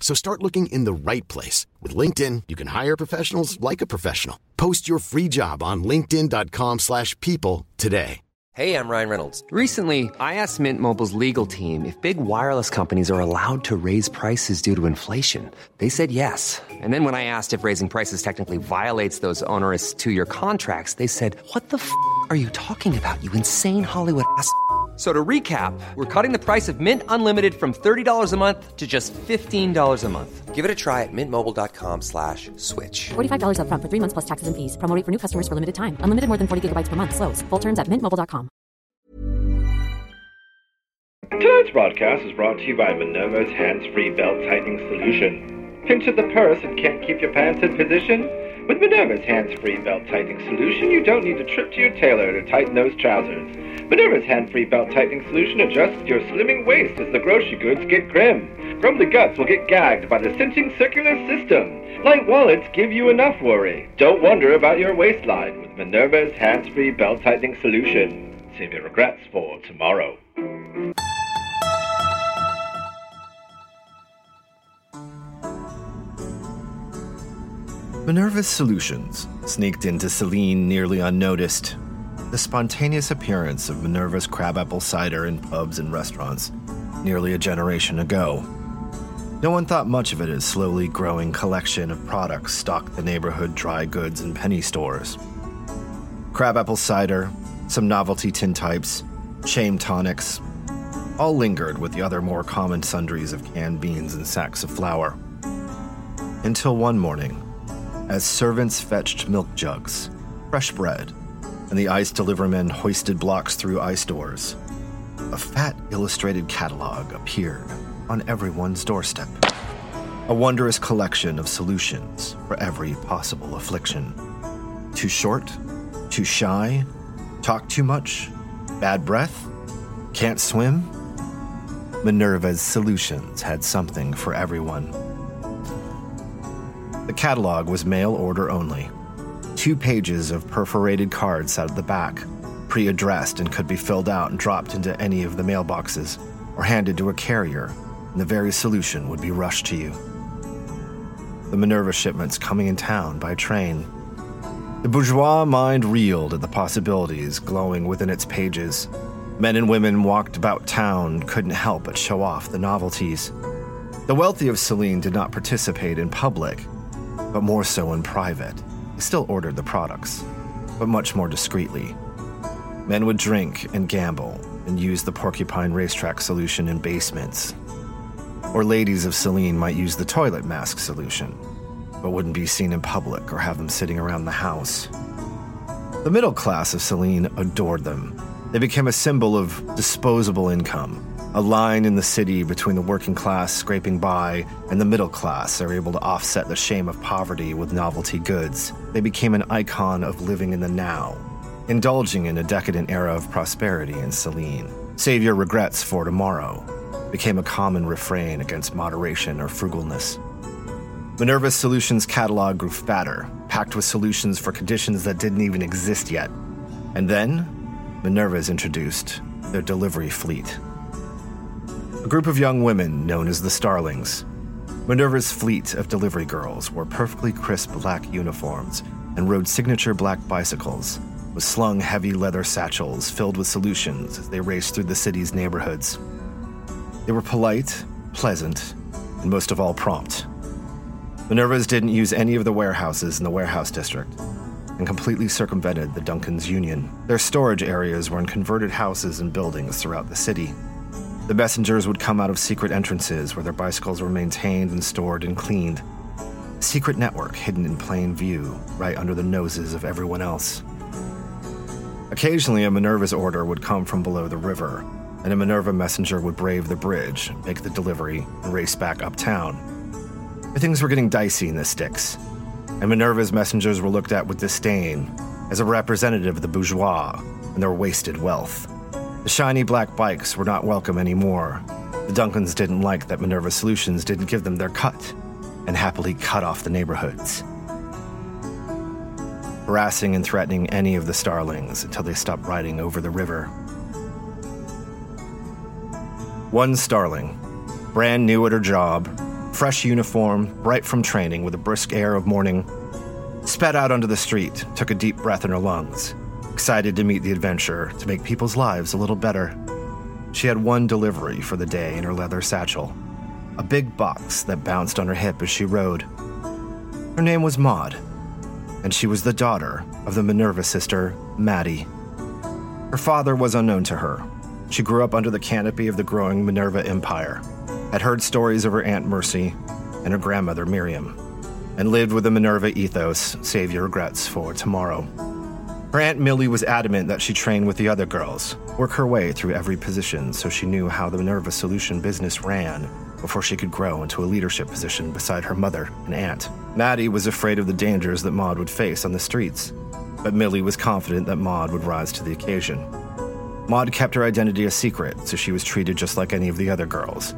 So start looking in the right place. With LinkedIn, you can hire professionals like a professional. Post your free job on linkedin.com slash people today. Hey, I'm Ryan Reynolds. Recently, I asked Mint Mobile's legal team if big wireless companies are allowed to raise prices due to inflation. They said yes. And then when I asked if raising prices technically violates those onerous two-year contracts, they said, what the f*** are you talking about, you insane Hollywood ass?" So to recap, we're cutting the price of Mint Unlimited from $30 a month to just $15 a month. Give it a try at mintmobile.com slash switch. $45 upfront for three months plus taxes and fees. Promo rate for new customers for limited time. Unlimited more than 40 gigabytes per month. Slows. Full terms at mintmobile.com. Tonight's broadcast is brought to you by Minerva's hands-free belt tightening solution. Pinch at the purse and can't keep your pants in position? With Minerva's hands-free belt tightening solution, you don't need to trip to your tailor to tighten those trousers. Minerva's hand-free belt tightening solution adjusts your slimming waist as the grocery goods get grim. Grumbly guts will get gagged by the cinching circular system. Light wallets give you enough worry. Don't wonder about your waistline with Minerva's hands-free belt tightening solution. Save your regrets for tomorrow. Minerva's solutions sneaked into Selene nearly unnoticed. The spontaneous appearance of Minerva's crabapple cider in pubs and restaurants nearly a generation ago. No one thought much of it as slowly growing collection of products stocked the neighborhood dry goods and penny stores. Crabapple cider, some novelty tintypes, shame tonics, all lingered with the other more common sundries of canned beans and sacks of flour. Until one morning, as servants fetched milk jugs, fresh bread, and the ice delivermen hoisted blocks through ice doors, a fat illustrated catalog appeared on everyone's doorstep. A wondrous collection of solutions for every possible affliction. Too short? Too shy? Talk too much? Bad breath? Can't swim? Minerva's Solutions had something for everyone. The catalog was mail order only. Two pages of perforated cards sat at the back, pre addressed and could be filled out and dropped into any of the mailboxes or handed to a carrier, and the very solution would be rushed to you. The Minerva shipments coming in town by train. The bourgeois mind reeled at the possibilities glowing within its pages. Men and women walked about town, couldn't help but show off the novelties. The wealthy of Selene did not participate in public, but more so in private. Still ordered the products, but much more discreetly. Men would drink and gamble and use the porcupine racetrack solution in basements. Or ladies of Selene might use the toilet mask solution, but wouldn't be seen in public or have them sitting around the house. The middle class of Selene adored them. They became a symbol of disposable income, a line in the city between the working class scraping by and the middle class are able to offset the shame of poverty with novelty goods. They became an icon of living in the now, indulging in a decadent era of prosperity in Selene. Save your regrets for tomorrow became a common refrain against moderation or frugalness. Minerva's solutions catalog grew fatter, packed with solutions for conditions that didn't even exist yet. And then, Minerva's introduced their delivery fleet. A group of young women known as the Starlings. Minerva's fleet of delivery girls wore perfectly crisp black uniforms and rode signature black bicycles with slung heavy leather satchels filled with solutions as they raced through the city's neighborhoods. They were polite, pleasant, and most of all prompt. Minerva's didn't use any of the warehouses in the warehouse district and completely circumvented the Duncan's Union. Their storage areas were in converted houses and buildings throughout the city. The messengers would come out of secret entrances where their bicycles were maintained and stored and cleaned. Secret network hidden in plain view, right under the noses of everyone else. Occasionally, a Minerva's order would come from below the river, and a Minerva messenger would brave the bridge, make the delivery, and race back uptown. But things were getting dicey in the Stix. and Minerva's messengers were looked at with disdain as a representative of the bourgeois and their wasted wealth. The shiny black bikes were not welcome anymore. The Duncans didn't like that Minerva Solutions didn't give them their cut and happily cut off the neighborhoods, harassing and threatening any of the starlings until they stopped riding over the river. One starling, brand new at her job, fresh uniform, bright from training, with a brisk air of morning, sped out onto the street, took a deep breath in her lungs, excited to meet the adventure, to make people's lives a little better. She had one delivery for the day in her leather satchel a big box that bounced on her hip as she rode. Her name was Maud, and she was the daughter of the Minerva sister, Maddie. Her father was unknown to her. She grew up under the canopy of the growing Minerva empire, had heard stories of her Aunt Mercy and her grandmother Miriam, and lived with the Minerva ethos save your regrets for tomorrow. Her Aunt Millie was adamant that she train with the other girls, work her way through every position so she knew how the Minerva Solution business ran before she could grow into a leadership position beside her mother and aunt. Maddie was afraid of the dangers that Maud would face on the streets, but Millie was confident that Maud would rise to the occasion. Maud kept her identity a secret, so she was treated just like any of the other girls.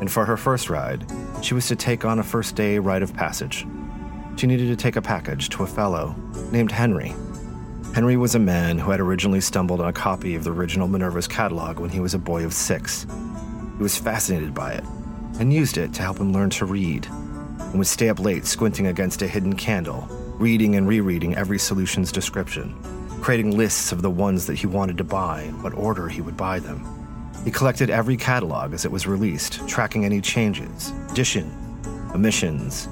And for her first ride, she was to take on a first day rite of passage. She needed to take a package to a fellow named Henry. Henry was a man who had originally stumbled on a copy of the original Minerva's catalog when he was a boy of six. He was fascinated by it and used it to help him learn to read, and would stay up late squinting against a hidden candle, reading and rereading every solution's description, creating lists of the ones that he wanted to buy and what order he would buy them. He collected every catalog as it was released, tracking any changes, additions, omissions.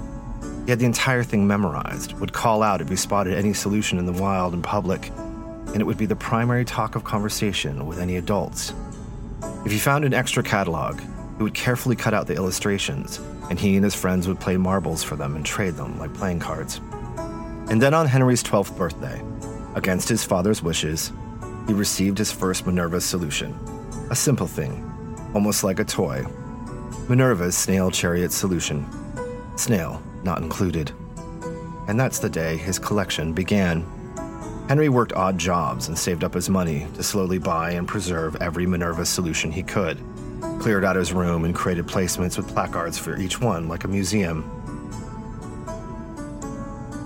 He had the entire thing memorized, would call out if he spotted any solution in the wild and public, and it would be the primary talk of conversation with any adults. If he found an extra catalog, he would carefully cut out the illustrations, and he and his friends would play marbles for them and trade them like playing cards. And then on Henry's 12th birthday, against his father's wishes, he received his first Minerva solution. A simple thing, almost like a toy. Minerva's snail chariot solution. Snail not included. And that's the day his collection began. Henry worked odd jobs and saved up his money to slowly buy and preserve every Minerva solution he could cleared out his room and created placements with placards for each one, like a museum.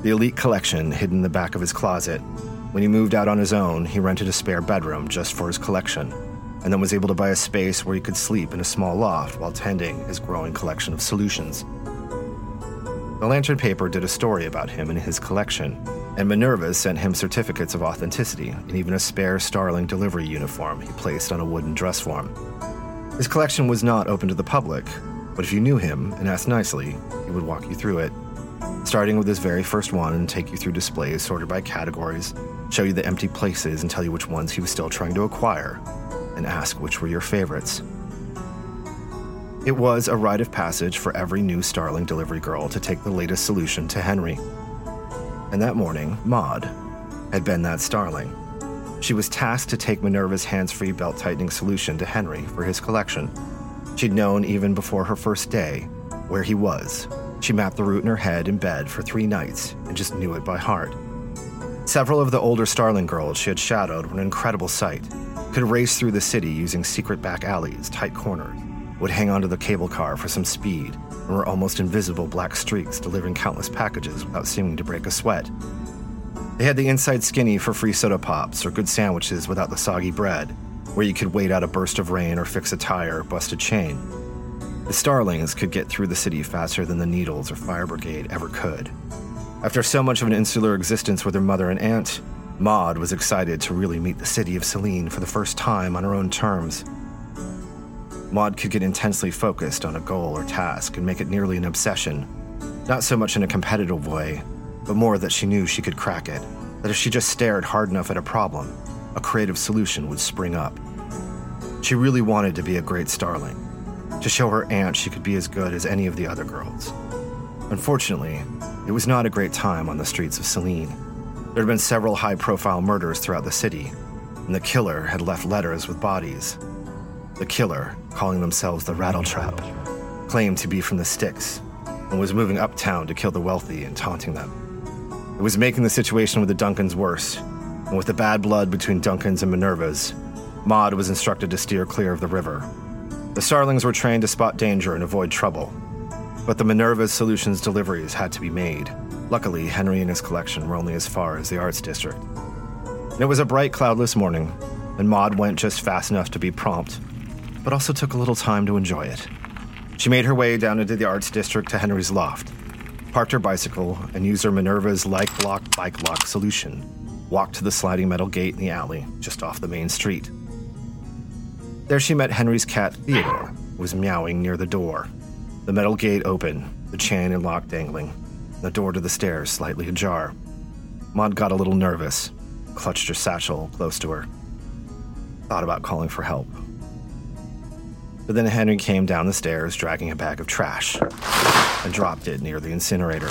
The elite collection hid in the back of his closet. When he moved out on his own, he rented a spare bedroom just for his collection, and then was able to buy a space where he could sleep in a small loft while tending his growing collection of solutions. The Lantern paper did a story about him and his collection, and Minerva sent him certificates of authenticity and even a spare Starling delivery uniform he placed on a wooden dress form. His collection was not open to the public, but if you knew him and asked nicely, he would walk you through it. Starting with his very first one and take you through displays sorted by categories, show you the empty places and tell you which ones he was still trying to acquire, and ask which were your favorites. It was a rite of passage for every new Starling delivery girl to take the latest solution to Henry. And that morning, Maud had been that Starling. She was tasked to take Minerva's hands free belt tightening solution to Henry for his collection. She'd known even before her first day where he was. She mapped the route in her head in bed for three nights and just knew it by heart. Several of the older Starling girls she had shadowed were an incredible sight. Could race through the city using secret back alleys, tight corners, would hang onto the cable car for some speed, and were almost invisible black streaks delivering countless packages without seeming to break a sweat. They had the inside skinny for free soda pops or good sandwiches without the soggy bread, where you could wait out a burst of rain or fix a tire or bust a chain. The Starlings could get through the city faster than the Needles or Fire Brigade ever could. After so much of an insular existence with her mother and aunt, Maud was excited to really meet the city of Selene for the first time on her own terms. Maud could get intensely focused on a goal or task and make it nearly an obsession, not so much in a competitive way, but more that she knew she could crack it, that if she just stared hard enough at a problem, a creative solution would spring up. She really wanted to be a great starling, to show her aunt she could be as good as any of the other girls. Unfortunately, it was not a great time on the streets of Selene. There had been several high profile murders throughout the city, and the killer had left letters with bodies. The killer, calling themselves the Rattletrap, claimed to be from the Stix and was moving uptown to kill the wealthy and taunting them. It was making the situation with the Duncans worse, and with the bad blood between Duncans and Minervas, Maud was instructed to steer clear of the river. The Starlings were trained to spot danger and avoid trouble, but the Minerva's Solutions deliveries had to be made. Luckily, Henry and his collection were only as far as the Arts District. And it was a bright, cloudless morning, and Maud went just fast enough to be prompt, but also took a little time to enjoy it. She made her way down into the Arts District to Henry's loft, parked her bicycle, and used her Minerva's like block bike lock solution. Walked to the sliding metal gate in the alley, just off the main street. There she met Henry's cat, Theodore, who was meowing near the door. The metal gate open, the chain and lock dangling, the door to the stairs slightly ajar. Maud got a little nervous, clutched her satchel close to her. Thought about calling for help. But then Henry came down the stairs dragging a bag of trash and dropped it near the incinerator.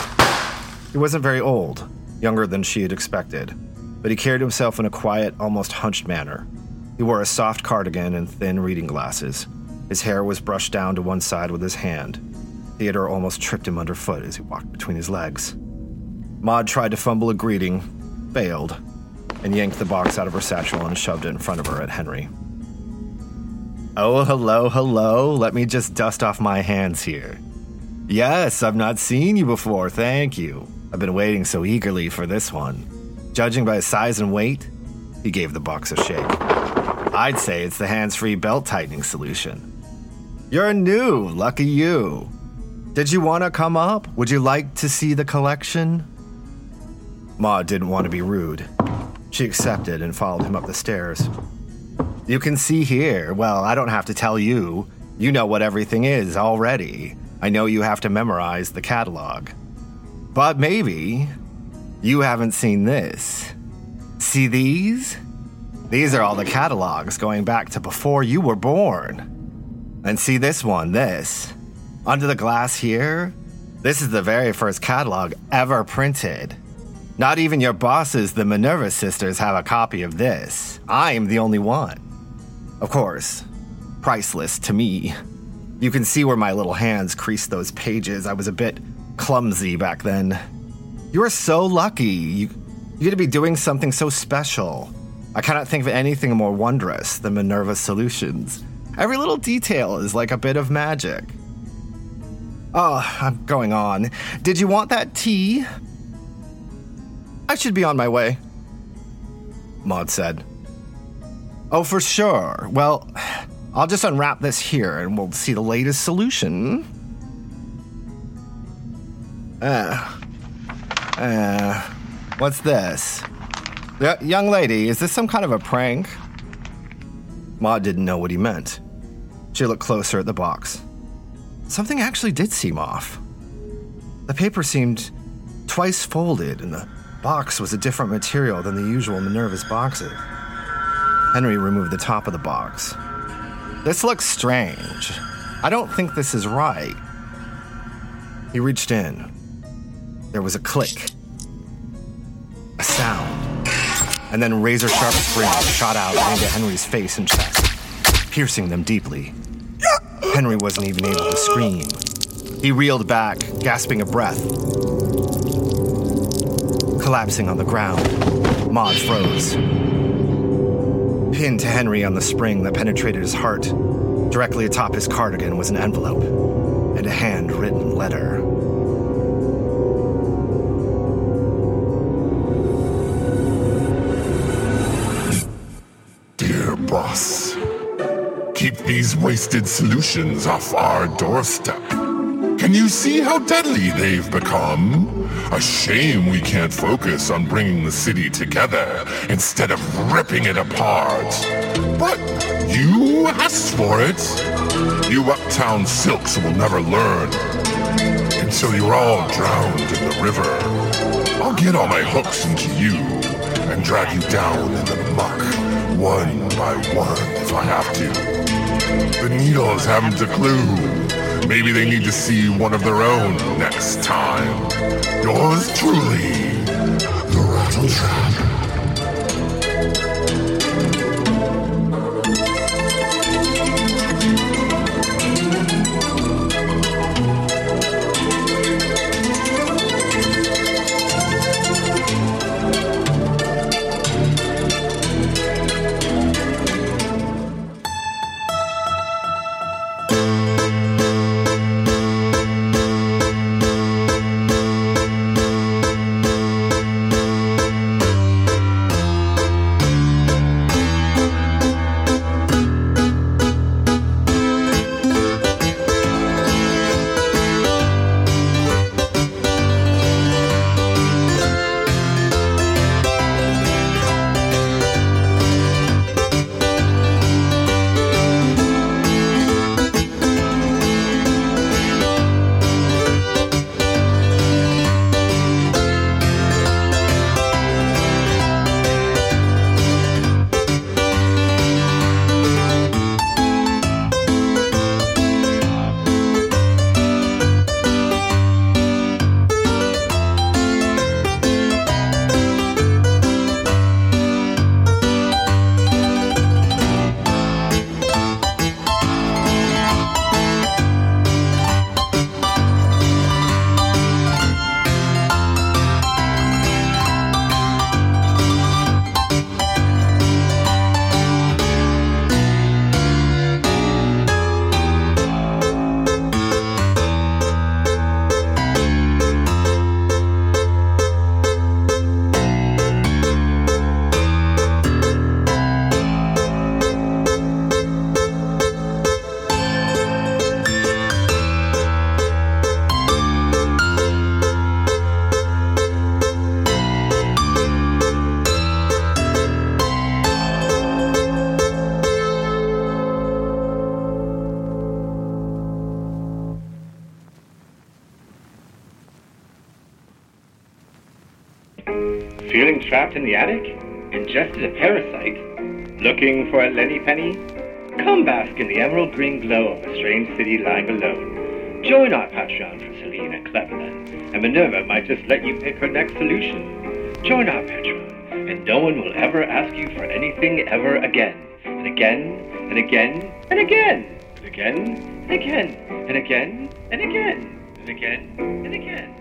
He wasn't very old, younger than she had expected, but he carried himself in a quiet, almost hunched manner. He wore a soft cardigan and thin reading glasses. His hair was brushed down to one side with his hand. Theodore almost tripped him underfoot as he walked between his legs. Maud tried to fumble a greeting, failed, and yanked the box out of her satchel and shoved it in front of her at Henry. Oh, hello, hello. Let me just dust off my hands here. Yes, I've not seen you before, thank you. I've been waiting so eagerly for this one. Judging by size and weight, he gave the box a shake. I'd say it's the hands free belt tightening solution. You're new, lucky you. Did you want to come up? Would you like to see the collection? Ma didn't want to be rude. She accepted and followed him up the stairs. You can see here. Well, I don't have to tell you. You know what everything is already. I know you have to memorize the catalog. But maybe you haven't seen this. See these? These are all the catalogs going back to before you were born. And see this one, this. Under the glass here? This is the very first catalog ever printed. Not even your bosses, the Minerva sisters, have a copy of this. I'm the only one. Of course, priceless to me. You can see where my little hands creased those pages. I was a bit clumsy back then. You are so lucky. You, you get to be doing something so special. I cannot think of anything more wondrous than Minerva Solutions. Every little detail is like a bit of magic. Oh, I'm going on. Did you want that tea? I should be on my way, Maud said. Oh, for sure. Well, I'll just unwrap this here and we'll see the latest solution. Uh, uh, what's this? Y- young lady, is this some kind of a prank? Maud didn't know what he meant. She looked closer at the box. Something actually did seem off. The paper seemed twice folded, and the box was a different material than the usual Minerva's boxes. Henry removed the top of the box. This looks strange. I don't think this is right. He reached in. There was a click, a sound, and then razor sharp springs shot out into Henry's face and chest, piercing them deeply. Henry wasn't even able to scream. He reeled back, gasping a breath. Collapsing on the ground, Maud froze. Pinned to Henry on the spring that penetrated his heart, directly atop his cardigan was an envelope and a handwritten letter. Dear boss, keep these wasted solutions off our doorstep. Can you see how deadly they've become? A shame we can't focus on bringing the city together instead of ripping it apart. But you asked for it. You uptown silks will never learn until you're all drowned in the river. I'll get all my hooks into you and drag you down in the muck, one by one if I have to. The needles haven't a clue. Maybe they need to see one of their own next time. Yours truly, Feeling trapped in the attic? Ingested a parasite? Looking for a Lenny Penny? Come bask in the emerald green glow of a strange city lying alone. Join our Patreon for Selene and Clever Than, and Minerva might just let you pick her next solution. Join our Patreon, and no one will ever ask you for anything ever again, and again, and again, and again, and again, and again, and again, and again, and again, and again.